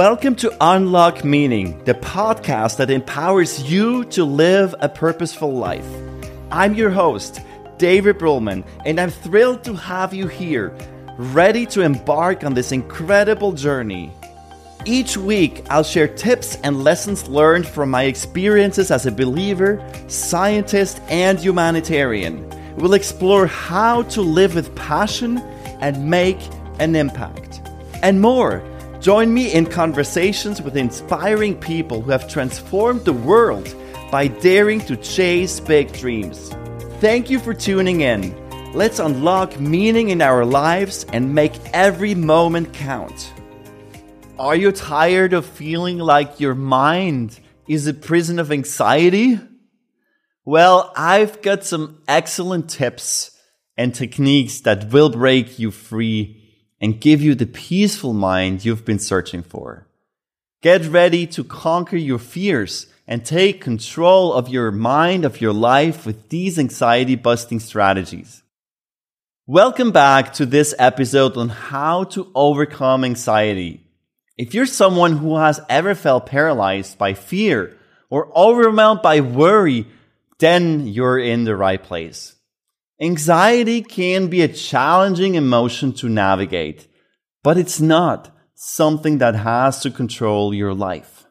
Welcome to Unlock Meaning, the podcast that empowers you to live a purposeful life. I'm your host, David Brühlmann, and I'm thrilled to have you here, ready to embark on this incredible journey. Each week, I'll share tips and lessons learned from my experiences as a believer, scientist, and humanitarian. We'll explore how to live with passion and make an impact. And more. Join me in conversations with inspiring people who have transformed the world by daring to chase big dreams. Thank you for tuning in. Let's unlock meaning in our lives and make every moment count. Are you tired of feeling like your mind is a prison of anxiety? Well, I've got some excellent tips and techniques that will break you free and give you the peaceful mind you've been searching for. Get ready to conquer your fears and take control of your mind, of your life with these anxiety busting strategies. Welcome back to this episode on how to overcome anxiety. If you're someone who has ever felt paralyzed by fear or overwhelmed by worry, then you're in the right place. Anxiety can be a challenging emotion to navigate, but it's not something that has to control your life.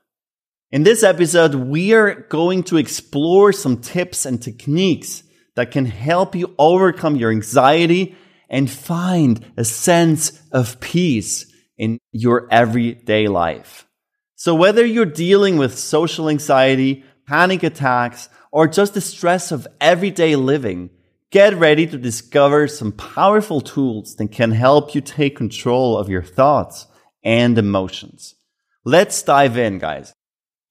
In this episode, we are going to explore some tips and techniques that can help you overcome your anxiety and find a sense of peace in your everyday life. So whether you're dealing with social anxiety, panic attacks, or just the stress of everyday living, Get ready to discover some powerful tools that can help you take control of your thoughts and emotions. Let's dive in, guys.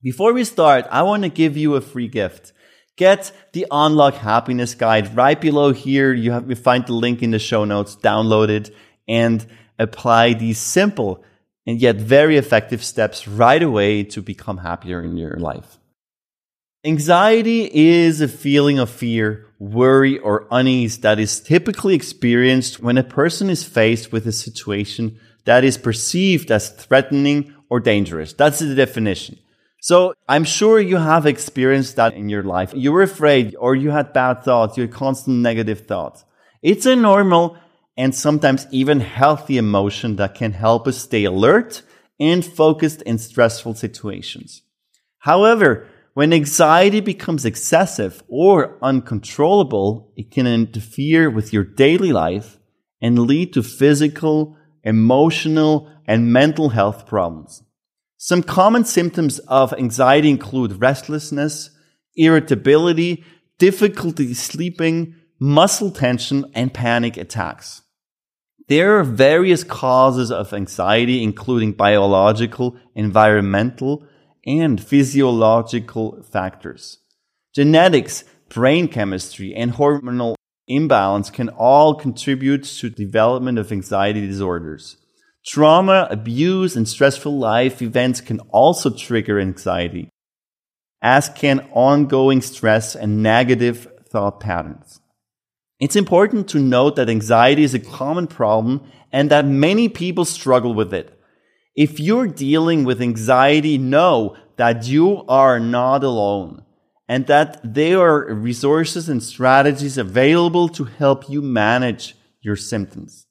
Before we start, I want to give you a free gift. Get the Unlock Happiness Guide right below here. You have, you find the link in the show notes, download it and apply these simple and yet very effective steps right away to become happier in your life. Anxiety is a feeling of fear, worry, or unease that is typically experienced when a person is faced with a situation that is perceived as threatening or dangerous. That's the definition. So I'm sure you have experienced that in your life. You were afraid or you had bad thoughts, you had constant negative thoughts. It's a normal and sometimes even healthy emotion that can help us stay alert and focused in stressful situations. However, when anxiety becomes excessive or uncontrollable, it can interfere with your daily life and lead to physical, emotional, and mental health problems. Some common symptoms of anxiety include restlessness, irritability, difficulty sleeping, muscle tension, and panic attacks. There are various causes of anxiety, including biological, environmental, and physiological factors. Genetics, brain chemistry, and hormonal imbalance can all contribute to development of anxiety disorders. Trauma, abuse, and stressful life events can also trigger anxiety, as can ongoing stress and negative thought patterns. It's important to note that anxiety is a common problem and that many people struggle with it. If you're dealing with anxiety, know that you are not alone and that there are resources and strategies available to help you manage your symptoms.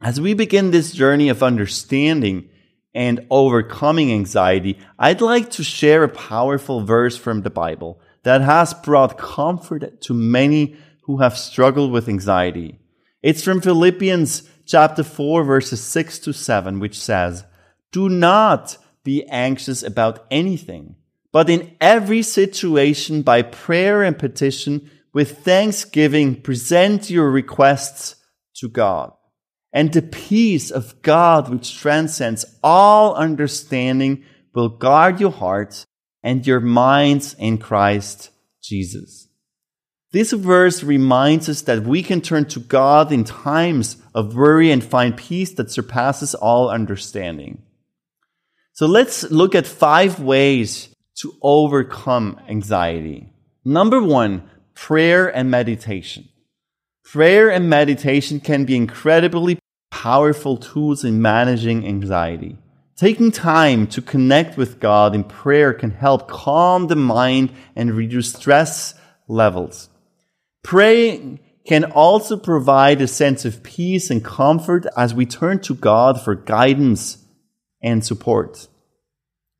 As we begin this journey of understanding and overcoming anxiety, I'd like to share a powerful verse from the Bible that has brought comfort to many who have struggled with anxiety. It's from Philippians chapter 4 verses 6 to 7, which says, do not be anxious about anything, but in every situation by prayer and petition with thanksgiving present your requests to God. And the peace of God which transcends all understanding will guard your hearts and your minds in Christ Jesus. This verse reminds us that we can turn to God in times of worry and find peace that surpasses all understanding. So let's look at five ways to overcome anxiety. Number one, prayer and meditation. Prayer and meditation can be incredibly powerful tools in managing anxiety. Taking time to connect with God in prayer can help calm the mind and reduce stress levels. Praying can also provide a sense of peace and comfort as we turn to God for guidance and support.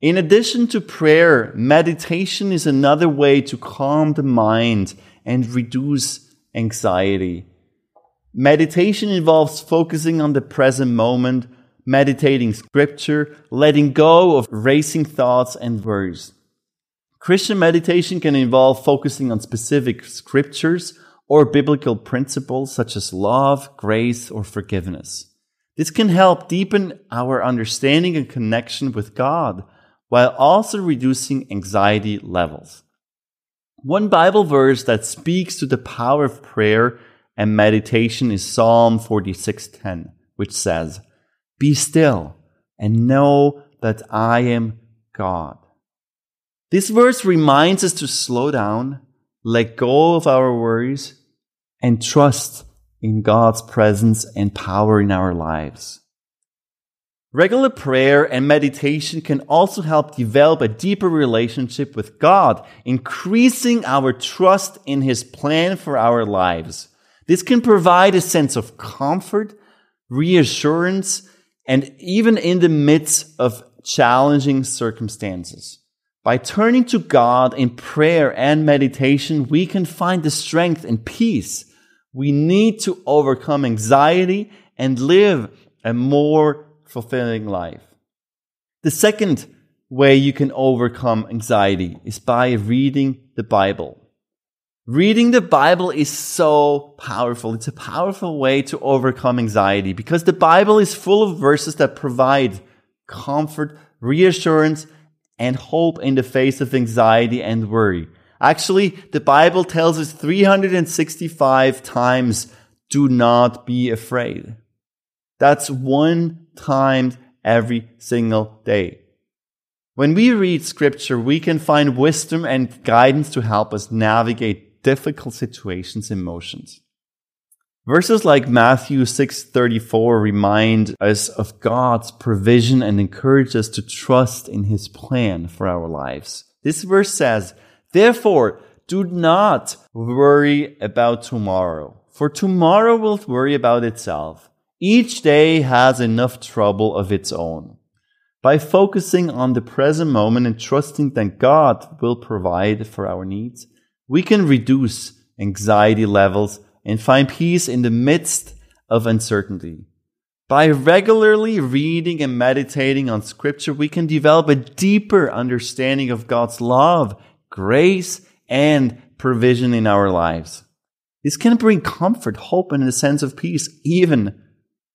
In addition to prayer, meditation is another way to calm the mind and reduce anxiety. Meditation involves focusing on the present moment meditating scripture, letting go of racing thoughts and worries. Christian meditation can involve focusing on specific scriptures or biblical principles such as love, grace, or forgiveness. This can help deepen our understanding and connection with God while also reducing anxiety levels. One Bible verse that speaks to the power of prayer and meditation is Psalm 46:10, which says, be still and know that I am God. This verse reminds us to slow down, let go of our worries, and trust in God's presence and power in our lives. Regular prayer and meditation can also help develop a deeper relationship with God, increasing our trust in His plan for our lives. This can provide a sense of comfort, reassurance, and even in the midst of challenging circumstances. By turning to God in prayer and meditation, we can find the strength and peace we need to overcome anxiety and live a more fulfilling life. The second way you can overcome anxiety is by reading the Bible. Reading the Bible is so powerful. It's a powerful way to overcome anxiety because the Bible is full of verses that provide comfort, reassurance, and hope in the face of anxiety and worry. Actually, the Bible tells us 365 times, do not be afraid. That's one time every single day. When we read scripture, we can find wisdom and guidance to help us navigate difficult situations and emotions. Verses like Matthew 6:34 remind us of God's provision and encourage us to trust in his plan for our lives. This verse says, "Therefore, do not worry about tomorrow, for tomorrow will worry about itself. Each day has enough trouble of its own." By focusing on the present moment and trusting that God will provide for our needs, we can reduce anxiety levels and find peace in the midst of uncertainty. By regularly reading and meditating on scripture, we can develop a deeper understanding of God's love, grace, and provision in our lives. This can bring comfort, hope, and a sense of peace, even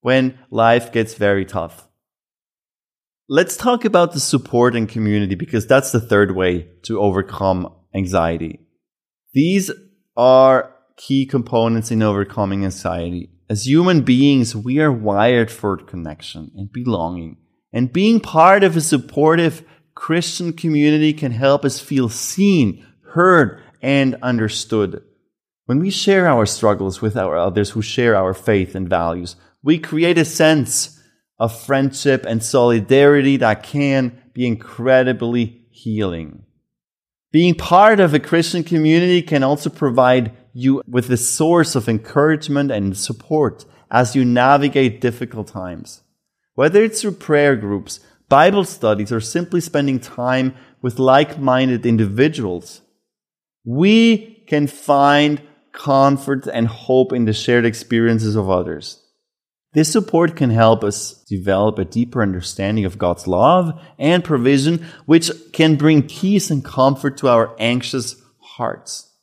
when life gets very tough. Let's talk about the support and community because that's the third way to overcome anxiety. These are key components in overcoming anxiety. As human beings, we are wired for connection and belonging. And being part of a supportive Christian community can help us feel seen, heard, and understood. When we share our struggles with our others who share our faith and values, we create a sense of friendship and solidarity that can be incredibly healing. Being part of a Christian community can also provide you with a source of encouragement and support as you navigate difficult times. Whether it's through prayer groups, Bible studies, or simply spending time with like-minded individuals, we can find comfort and hope in the shared experiences of others. This support can help us develop a deeper understanding of God's love and provision, which can bring peace and comfort to our anxious hearts.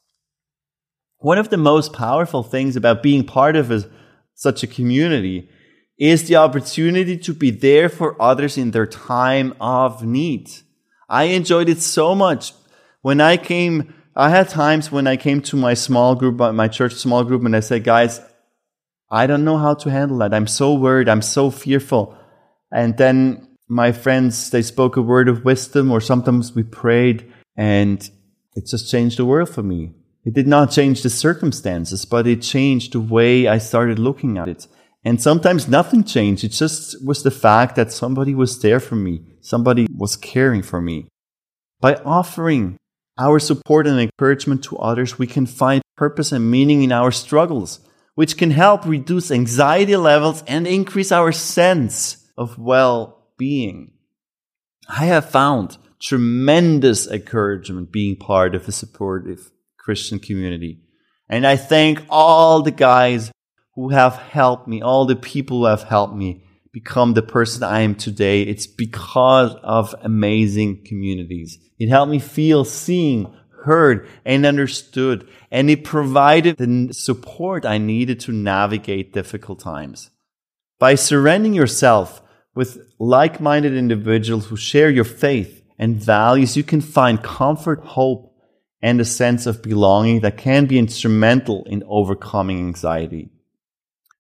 One of the most powerful things about being part of a, such a community is the opportunity to be there for others in their time of need. I enjoyed it so much. When I came, I had times when I came to my small group, uh, my church small group, and I said, guys, I don't know how to handle that. I'm so worried. I'm so fearful. And then my friends, they spoke a word of wisdom or sometimes we prayed and it just changed the world for me. It did not change the circumstances, but it changed the way I started looking at it. And sometimes nothing changed. It just was the fact that somebody was there for me. Somebody was caring for me. By offering our support and encouragement to others, we can find purpose and meaning in our struggles, which can help reduce anxiety levels and increase our sense of well-being. I have found tremendous encouragement being part of a supportive Christian community. And I thank all the guys who have helped me, all the people who have helped me become the person I am today. It's because of amazing communities. It helped me feel seen, heard, and understood. And it provided the support I needed to navigate difficult times. By surrendering yourself with like-minded individuals who share your faith and values, you can find comfort, hope, and a sense of belonging that can be instrumental in overcoming anxiety.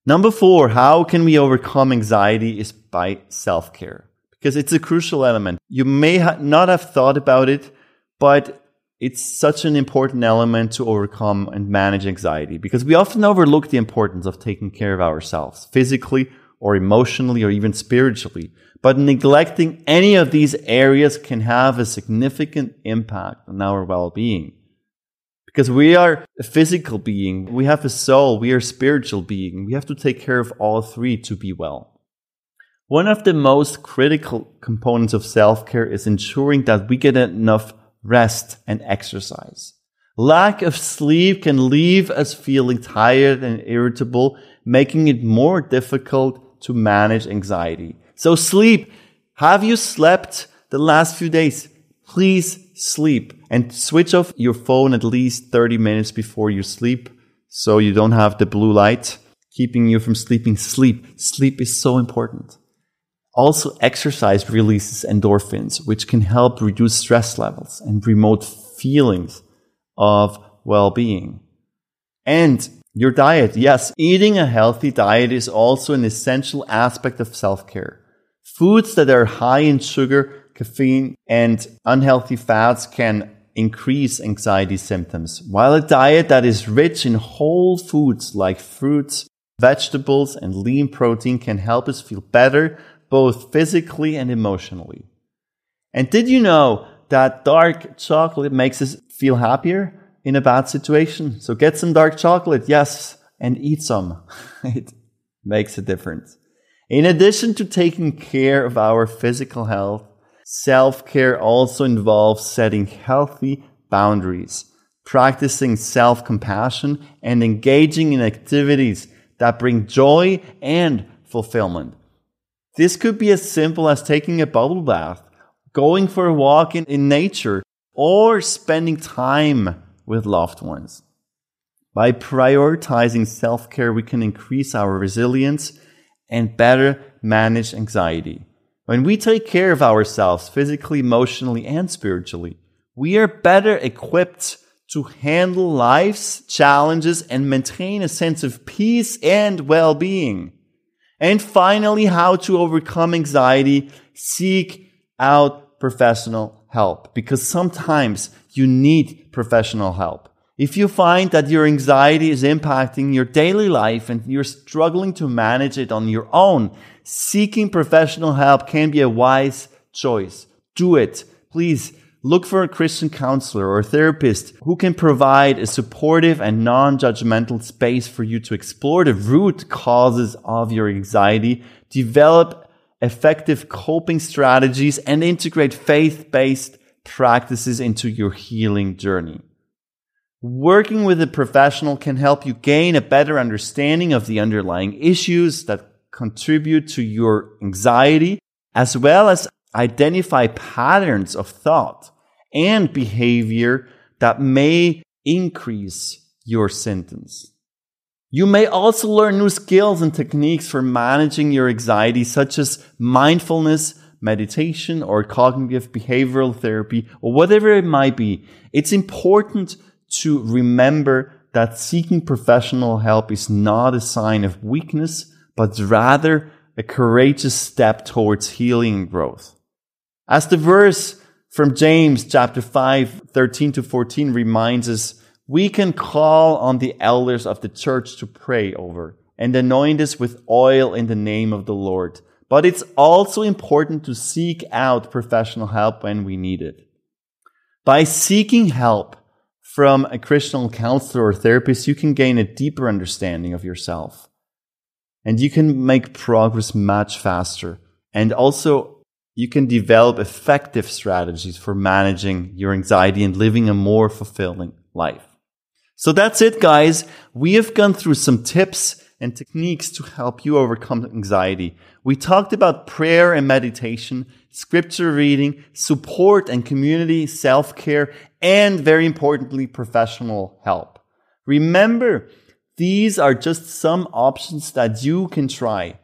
Number four, how can we overcome anxiety is by self care because it's a crucial element. You may ha- not have thought about it, but it's such an important element to overcome and manage anxiety because we often overlook the importance of taking care of ourselves physically or emotionally or even spiritually. But neglecting any of these areas can have a significant impact on our well being. Because we are a physical being, we have a soul, we are a spiritual being. We have to take care of all three to be well. One of the most critical components of self care is ensuring that we get enough rest and exercise. Lack of sleep can leave us feeling tired and irritable, making it more difficult to manage anxiety. So sleep. Have you slept the last few days? Please sleep and switch off your phone at least 30 minutes before you sleep so you don't have the blue light keeping you from sleeping. Sleep. Sleep is so important. Also, exercise releases endorphins, which can help reduce stress levels and promote feelings of well-being. And your diet. Yes, eating a healthy diet is also an essential aspect of self-care. Foods that are high in sugar caffeine and unhealthy fats can increase anxiety symptoms, while a diet that is rich in whole foods like fruits, vegetables, and lean protein can help us feel better both physically and emotionally. And did you know that dark chocolate makes us feel happier in a bad situation? So get some dark chocolate, yes, and eat some. it makes a difference. In addition to taking care of our physical health, Self-care also involves setting healthy boundaries, practicing self-compassion, and engaging in activities that bring joy and fulfillment. This could be as simple as taking a bubble bath, going for a walk in, in nature, or spending time with loved ones. By prioritizing self-care, we can increase our resilience and better manage anxiety. When we take care of ourselves physically, emotionally, and spiritually, we are better equipped to handle life's challenges and maintain a sense of peace and well-being. And finally, how to overcome anxiety, seek out professional help because sometimes you need professional help. If you find that your anxiety is impacting your daily life and you're struggling to manage it on your own, seeking professional help can be a wise choice. Do it. Please look for a Christian counselor or therapist who can provide a supportive and non-judgmental space for you to explore the root causes of your anxiety, develop effective coping strategies, and integrate faith-based practices into your healing journey. Working with a professional can help you gain a better understanding of the underlying issues that contribute to your anxiety, as well as identify patterns of thought and behavior that may increase your symptoms. You may also learn new skills and techniques for managing your anxiety, such as mindfulness, meditation, or cognitive behavioral therapy, or whatever it might be. It's important to remember that seeking professional help is not a sign of weakness, but rather a courageous step towards healing and growth. As the verse from James chapter 5, 13 to 14 reminds us, we can call on the elders of the church to pray over and anoint us with oil in the name of the Lord. But it's also important to seek out professional help when we need it. By seeking help from a Christian counselor or therapist, you can gain a deeper understanding of yourself. And you can make progress much faster. And also, you can develop effective strategies for managing your anxiety and living a more fulfilling life. So that's it, guys. We have gone through some tips and techniques to help you overcome anxiety. We talked about prayer and meditation, scripture reading, support and community, self-care, and very importantly, professional help. Remember, these are just some options that you can try.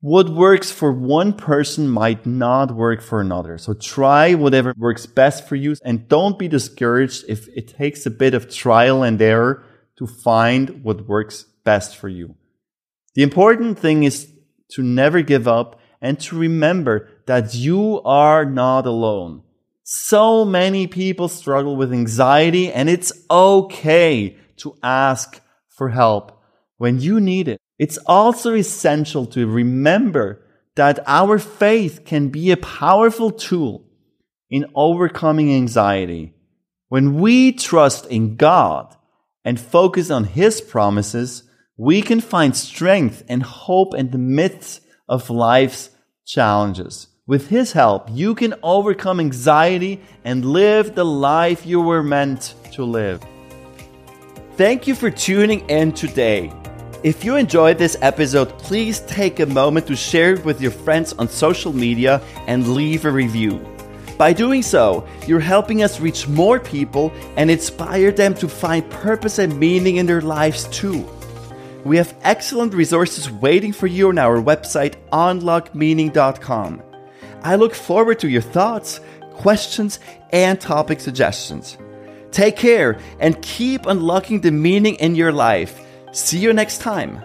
What works for one person might not work for another. So try whatever works best for you and don't be discouraged if it takes a bit of trial and error to find what works best for you. The important thing is to never give up and to remember that you are not alone. So many people struggle with anxiety and it's okay to ask for help when you need it. It's also essential to remember that our faith can be a powerful tool in overcoming anxiety. When we trust in God and focus on His promises, we can find strength and hope in the midst of life's challenges. With His help, you can overcome anxiety and live the life you were meant to live. Thank you for tuning in today. If you enjoyed this episode, please take a moment to share it with your friends on social media and leave a review. By doing so, you're helping us reach more people and inspire them to find purpose and meaning in their lives too. We have excellent resources waiting for you on our website, unlockmeaning.com. I look forward to your thoughts, questions, and topic suggestions. Take care and keep unlocking the meaning in your life. See you next time.